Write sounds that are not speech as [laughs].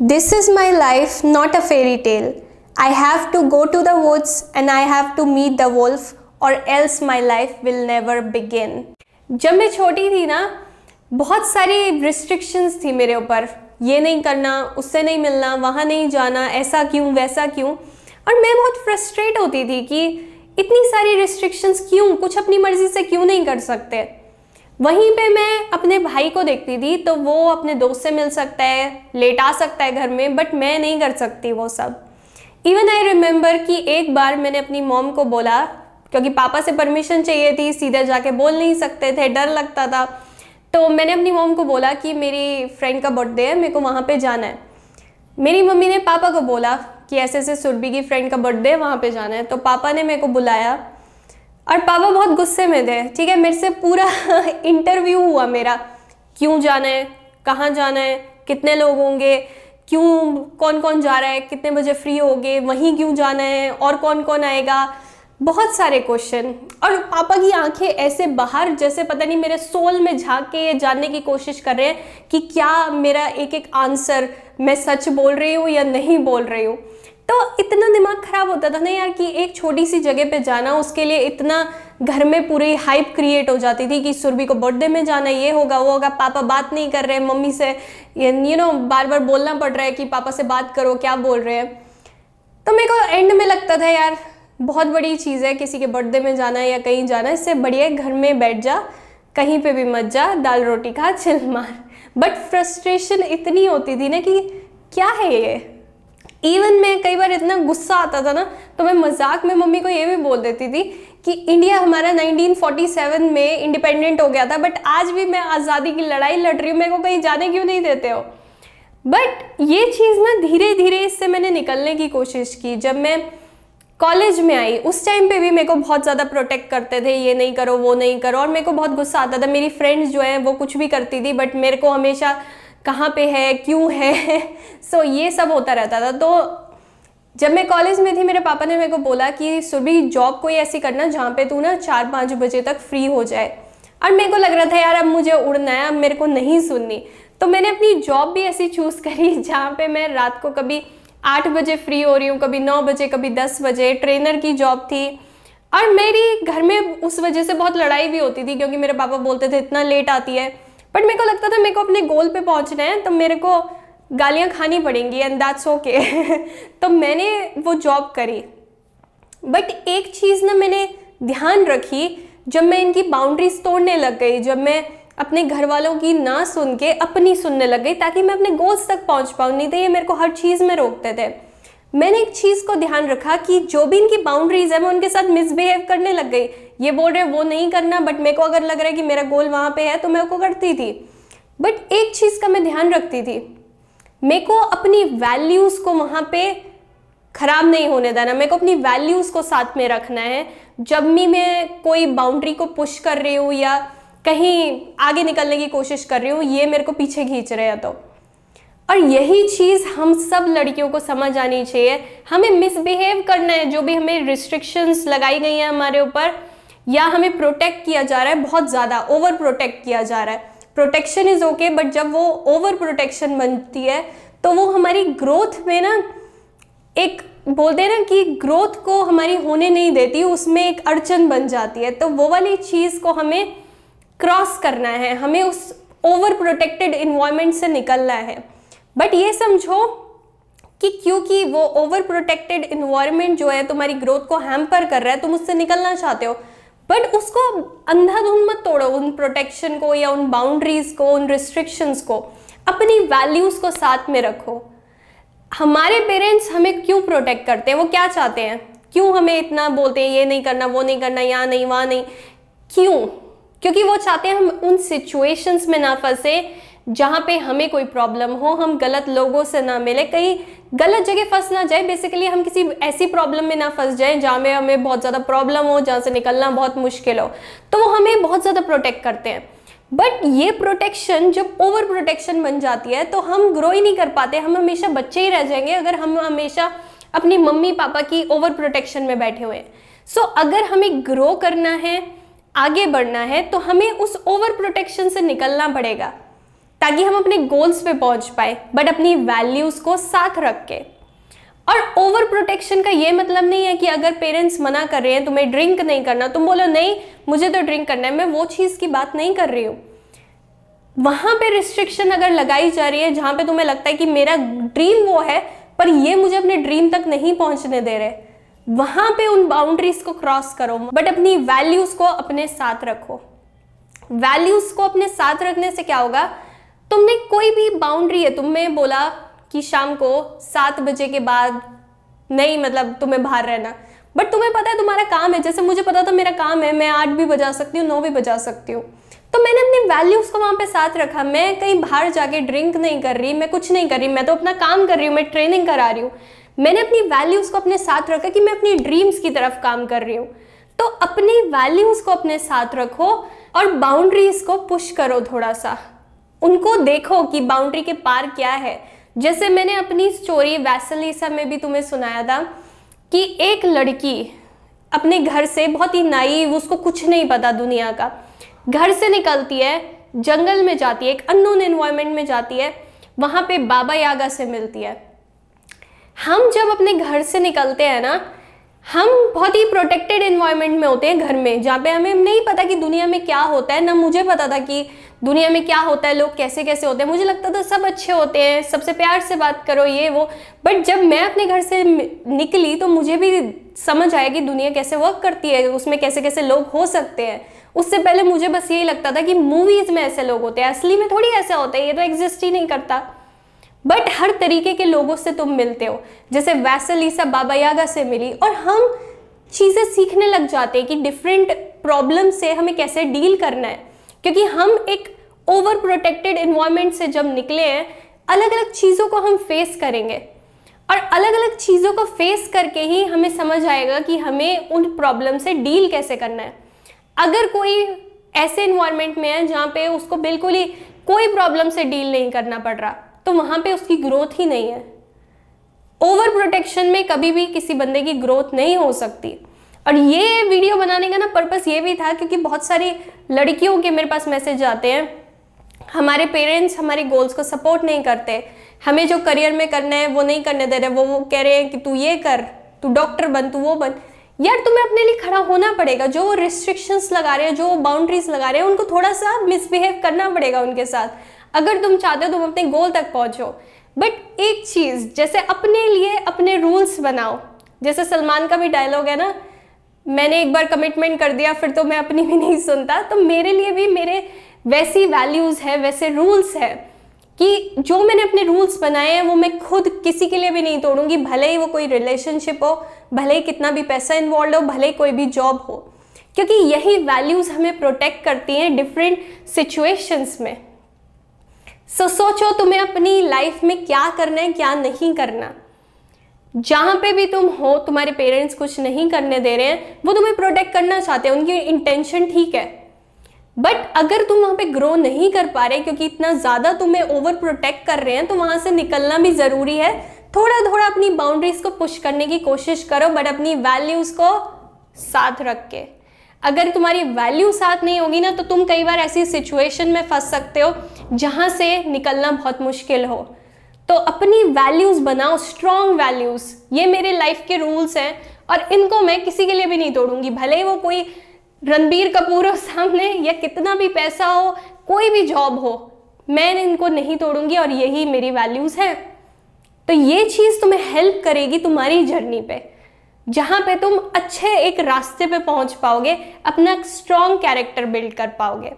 This is my life, not a fairy tale. I have to go to the woods and I have to meet the wolf, or else my life will never begin. जब मैं छोटी थी ना बहुत सारी restrictions थी मेरे ऊपर ये नहीं करना उससे नहीं मिलना वहाँ नहीं जाना ऐसा क्यों वैसा क्यों और मैं बहुत फ्रस्ट्रेट होती थी कि इतनी सारी रिस्ट्रिक्शंस क्यों कुछ अपनी मर्ज़ी से क्यों नहीं कर सकते वहीं पे मैं अपने भाई को देखती थी तो वो अपने दोस्त से मिल सकता है, लेट आ सकता है घर में बट मैं नहीं कर सकती वो सब। इवन आई रिमेंबर कि एक बार मैंने अपनी मॉम को बोला, क्योंकि पापा से परमिशन चाहिए थी, सीधे जाके बोल नहीं सकते थे, डर लगता था। तो मैंने अपनी मॉम को बोला कि मेरी फ्रेंड का बर्थडे है, मेरे को वहाँ पे जाना है। मेरी मम्मी ने पापा को बोला कि ऐसे ऐसे सुरभि की फ्रेंड का बर्थडे है, वहाँ पे जाना है। तो पापा ने मेरे को बुलाया और पापा बहुत गुस्से में थे, ठीक है? मेरे से पूरा [laughs] इंटरव्यू हुआ मेरा। क्यों जाना है? कहाँ जाना है? कितने लोग होंगे? क्यों कौन कौन जा रहा है? कितने बजे फ्री होगे? वहीं क्यों जाना है? और कौन कौन आएगा? बहुत सारे क्वेश्चन और पापा की आँखें ऐसे बाहर, जैसे पता नहीं मेरे सोल में झाँक के ये जानने की कोशिश कर रहे हैं कि क्या मेरा एक एक आंसर मैं सच बोल रही हूँ या नहीं बोल रही हूँ। तो इतना दिमाग ख़राब होता था ना यार कि एक छोटी सी जगह पे जाना, उसके लिए इतना घर में पूरी हाइप क्रिएट हो जाती थी कि सुरभि को बर्थडे में जाना ये होगा, वो होगा, पापा बात नहीं कर रहे, मम्मी से, यू नो बार बार बोलना पड़ रहा है कि पापा से बात करो, क्या बोल रहे हैं। तो मेरे को एंड में लगता था यार, बहुत बड़ी चीज़ है किसी के बर्थडे में जाना या कहीं जाना, इससे बढ़िया घर में बैठ जा, कहीं पे भी मत जा, दाल रोटी खा चिल मार। बट फ्रस्ट्रेशन इतनी होती थी ना कि क्या है ये? इवन मैं कई बार इतना गुस्सा आता था ना तो मैं मज़ाक में मम्मी को ये भी बोल देती थी कि इंडिया हमारा 1947 में इंडिपेंडेंट हो गया था बट आज भी मैं आज़ादी की लड़ाई लड़ रही हूँ, मेरे को कहीं जाने क्यों नहीं देते हो? बट ये चीज़ ना धीरे धीरे इससे मैंने निकलने की कोशिश की। जब मैं कॉलेज में आई, उस टाइम पे भी मेरे को बहुत ज़्यादा प्रोटेक्ट करते थे, ये नहीं करो, वो नहीं करो, और मेरे को बहुत गुस्सा आता था। मेरी फ्रेंड्स जो है, वो कुछ भी करती थी बट मेरे को हमेशा कहाँ पे है क्यों है? सो [laughs] so, ये सब होता रहता था। तो जब मैं कॉलेज में थी मेरे पापा ने मेरे को बोला कि सुबह जॉब कोई ऐसी करना जहाँ पे तू ना चार पाँच बजे तक फ्री हो जाए। और मेरे को लग रहा था यार अब मुझे उड़ना है अब मेरे को नहीं सुननी। तो मैंने अपनी जॉब भी ऐसी चूज़ [laughs] करी जहाँ पे मैं रात को कभी आठ बजे फ्री हो रही हूँ कभी नौ बजे कभी दस बजे ट्रेनर की जॉब थी। और मेरी घर में उस वजह से बहुत लड़ाई भी होती थी क्योंकि मेरे पापा बोलते थे इतना लेट आती है। बट मेरे को लगता था मेरे को अपने गोल पे पहुँचना है तो मेरे को गालियाँ खानी पड़ेंगी एंड दैट्स ओके तो मैंने वो जॉब करी. बट एक चीज़ ना मैंने ध्यान रखी, जब मैं इनकी बाउंड्रीज तोड़ने लग गई, जब मैं अपने घर वालों की ना सुन के अपनी सुनने लग गई, ताकि मैं अपने गोल्स तक पहुँच पाऊँ, नहीं तो ये मेरे को हर चीज़ में रोकते थे. मैंने एक चीज़ को ध्यान रखा कि जो भी इनकी बाउंड्रीज है, मैं उनके साथ मिसबिहेव करने लग गई। ये बोल रहे वो नहीं करना बट मेरे को अगर लग रहा है कि मेरा गोल वहाँ पे है तो मैं वो करती थी। बट एक चीज़ का मैं ध्यान रखती थी, मेरे को अपनी वैल्यूज़ को वहाँ पे खराब नहीं होने देना, मेरे को अपनी वैल्यूज़ को साथ में रखना है। जब भी मैं कोई बाउंड्री को पुश कर रही हूँ या कहीं आगे निकलने की कोशिश कर रही हूँ, ये मेरे को पीछे खींच रहे हैं तो। और यही चीज़ हम सब लड़कियों को समझ आनी चाहिए। हमें मिसबिहेव करना है, जो भी हमें रिस्ट्रिक्शंस लगाई गई हैं हमारे ऊपर, या हमें प्रोटेक्ट किया जा रहा है, बहुत ज़्यादा ओवर प्रोटेक्ट किया जा रहा है। प्रोटेक्शन इज़ ओके बट जब वो ओवर प्रोटेक्शन बनती है तो वो हमारी ग्रोथ में ना, एक बोलते हैं ना कि ग्रोथ को हमारी होने नहीं देती, उसमें एक अड़चन बन जाती है। तो वो वाली चीज़ को हमें क्रॉस करना है, हमें उस ओवर प्रोटेक्टेड इन्वायरमेंट से निकलना है। बट ये समझो कि क्योंकि वो ओवर प्रोटेक्टेड इन्वायरमेंट जो है, तुम्हारी ग्रोथ को हैम्पर कर रहा है, तुम उससे निकलना चाहते हो। बट उसको अंधाधुंध मत तोड़ो, उन प्रोटेक्शन को या उन बाउंड्रीज को, उन रिस्ट्रिक्शंस को। अपनी वैल्यूज़ को साथ में रखो। हमारे पेरेंट्स हमें क्यों प्रोटेक्ट करते हैं? वो क्या चाहते हैं? क्यों हमें इतना बोलते हैं, ये नहीं करना, वो नहीं करना, यहाँ नहीं, वहाँ नहीं? क्यों? क्योंकि वो चाहते हैं हम उन सिचुएशंस में ना फंसे जहाँ पे हमें कोई प्रॉब्लम हो हम गलत लोगों से ना मिले कहीं गलत जगह फंस ना जाए। बेसिकली हम किसी ऐसी प्रॉब्लम में ना फंस जाए जहाँ में हमें बहुत ज़्यादा प्रॉब्लम हो जहाँ से निकलना बहुत मुश्किल हो। तो वो हमें बहुत ज़्यादा प्रोटेक्ट करते हैं। बट ये प्रोटेक्शन जब ओवर प्रोटेक्शन बन जाती है तो हम ग्रो ही नहीं कर पाते। हम हमेशा बच्चे ही रह जाएँगे अगर हम हमेशा अपनी मम्मी पापा की ओवर प्रोटेक्शन में बैठे हुए हैं। सो so, अगर हमें ग्रो करना है आगे बढ़ना है तो हमें उस ओवर प्रोटेक्शन से निकलना पड़ेगा। ताकि हम अपने गोल्स पे पहुँच पाए बट अपनी वैल्यूज़ को साथ रख के। और ओवर प्रोटेक्शन का ये मतलब नहीं है कि अगर पेरेंट्स मना कर रहे हैं, तुम्हें ड्रिंक नहीं करना तुम बोलो, नहीं, मुझे तो ड्रिंक करना है, मैं वो चीज़ की बात नहीं कर रही हूँ। वहाँ पे रिस्ट्रिक्शन अगर लगाई जा रही है, जहाँ पे तुम्हें लगता है कि मेरा ड्रीम वो है, पर ये मुझे अपने ड्रीम तक नहीं पहुँचने दे रहे, वहाँ पे उन बाउंड्रीज को क्रॉस करो बट अपनी वैल्यूज़ को अपने साथ रखो। वैल्यूज़ को अपने साथ रखने से क्या होगा? तुमने कोई भी बाउंड्री है, तुमने बोला कि शाम को सात बजे के बाद नहीं मतलब तुम्हें बाहर रहना। बट तुम्हें पता है, तुम्हारा काम है। जैसे मुझे पता था, मेरा काम है, मैं आठ भी बजा सकती हूँ, नौ भी बजा सकती हूँ। तो मैंने अपनी वैल्यूज़ को वहाँ पे साथ रखा। मैं कहीं बाहर जाके ड्रिंक नहीं कर रही, मैं कुछ नहीं कर रही, मैं तो अपना काम कर रही हूँ, मैं ट्रेनिंग करा रही हूँ। मैंने अपनी वैल्यूज़ को अपने साथ रखा कि मैं अपनी ड्रीम्स की तरफ़ काम कर रही हूँ। तो अपनी वैल्यूज़ को अपने साथ रखो और बाउंड्रीज को पुश करो थोड़ा सा। उनको देखो कि बाउंड्री के पार क्या है। जैसे मैंने अपनी स्टोरी वैसलीसा में भी तुम्हें सुनाया था कि एक लड़की अपने घर से बहुत ही नाइव उसको कुछ नहीं पता दुनिया का। घर से निकलती है, जंगल में जाती है, एक अननोन एनवायरनमेंट में जाती है, वहाँ पे बाबा यागा से मिलती है। हम जब अपने घर से निकलते हैं ना, हम बहुत ही प्रोटेक्टेड इन्वायरमेंट में होते हैं घर में, जहाँ पे हमें नहीं पता कि दुनिया में क्या होता है, ना मुझे पता था कि दुनिया में क्या होता है, लोग कैसे कैसे होते हैं, मुझे लगता था सब अच्छे होते हैं, सबसे प्यार से बात करो ये वो। बट जब मैं अपने घर से निकली तो मुझे भी समझ आया कि दुनिया कैसे वर्क करती है, उसमें कैसे कैसे लोग हो सकते हैं। उससे पहले मुझे बस यही लगता था कि मूवीज़ में ऐसे लोग होते हैं, असली में थोड़ी ऐसा होता है, ये तो एग्जिस्ट ही नहीं करता। बट हर तरीके के लोगों से तुम मिलते हो, जैसे वैसलीसा बाबा यागा से मिली, और हम चीज़ें सीखने लग जाते हैं कि डिफरेंट प्रॉब्लम से हमें कैसे डील करना है। क्योंकि हम एक ओवर प्रोटेक्टेड इन्वायरमेंट से जब निकले हैं अलग अलग चीज़ों को हम फेस करेंगे। और अलग अलग चीज़ों को फेस करके ही हमें समझ आएगा कि हमें उन प्रॉब्लम से डील कैसे करना है। अगर कोई ऐसे इन्वायरमेंट में है जहाँ पे उसको बिल्कुल ही कोई प्रॉब्लम से डील नहीं करना पड़ रहा तो वहाँ पे उसकी ग्रोथ ही नहीं है। ओवर प्रोटेक्शन में कभी भी किसी बंदे की ग्रोथ नहीं हो सकती। और ये वीडियो बनाने का ना पर्पस ये भी था क्योंकि बहुत सारी लड़कियों के मेरे पास मैसेज आते हैं। हमारे पेरेंट्स हमारे गोल्स को सपोर्ट नहीं करते। हमें जो करियर में करना है, वो नहीं करने दे रहे, वो वो कह रहे हैं कि तू ये कर, तू डॉक्टर बन, तू वो बन। यार तुम्हें अपने लिए खड़ा होना पड़ेगा, जो रिस्ट्रिक्शंस लगा रहे हैं, जो बाउंड्रीज लगा रहे हैं, उनको थोड़ा सा मिसबिहेव करना पड़ेगा उनके साथ। अगर तुम चाहते हो तुम अपने गोल तक पहुंचो। बट एक चीज़, जैसे अपने लिए अपने रूल्स बनाओ। जैसे सलमान का भी डायलॉग है ना मैंने एक बार कमिटमेंट कर दिया फिर तो मैं अपनी भी नहीं सुनता। तो मेरे लिए भी मेरे वैसी वैल्यूज़ है वैसे रूल्स है कि जो मैंने अपने रूल्स बनाए हैं वो मैं खुद किसी के लिए भी नहीं तोड़ूँगी भले ही वो कोई रिलेशनशिप हो भले ही कितना भी पैसा इन्वॉल्व हो भले ही कोई भी जॉब हो। क्योंकि यही वैल्यूज़ हमें प्रोटेक्ट करती हैं डिफरेंट सिचुएशंस में। सो so, सोचो तुम्हें अपनी लाइफ में क्या करना है क्या नहीं करना। जहाँ पे भी तुम हो, तुम्हारे पेरेंट्स कुछ नहीं करने दे रहे हैं, वो तुम्हें प्रोटेक्ट करना चाहते हैं, उनकी इंटेंशन ठीक है। बट अगर तुम वहाँ पे ग्रो नहीं कर पा रहे, क्योंकि इतना ज़्यादा तुम्हें ओवर प्रोटेक्ट कर रहे हैं तो वहाँ से निकलना भी ज़रूरी है। थोड़ा थोड़ा अपनी बाउंड्रीज को पुश करने की कोशिश करो बट अपनी वैल्यूज़ को साथ रख के। अगर तुम्हारी वैल्यू साथ नहीं होगी ना तो तुम कई बार ऐसी सिचुएशन में फंस सकते हो, जहाँ से निकलना बहुत मुश्किल हो। तो अपनी वैल्यूज़ बनाओ स्ट्रॉन्ग वैल्यूज़ ये मेरे लाइफ के रूल्स हैं और इनको मैं किसी के लिए भी नहीं तोड़ूँगी। भले ही वो कोई रणबीर कपूर हो सामने या कितना भी पैसा हो, कोई भी जॉब हो, मैं इनको नहीं तोड़ूँगी और यही मेरी वैल्यूज़ हैं। तो ये चीज़ तुम्हें हेल्प करेगी तुम्हारी जर्नी पे, जहाँ पे तुम अच्छे एक रास्ते पे पहुँच पाओगे, अपना स्ट्रॉन्ग कैरेक्टर बिल्ड कर पाओगे।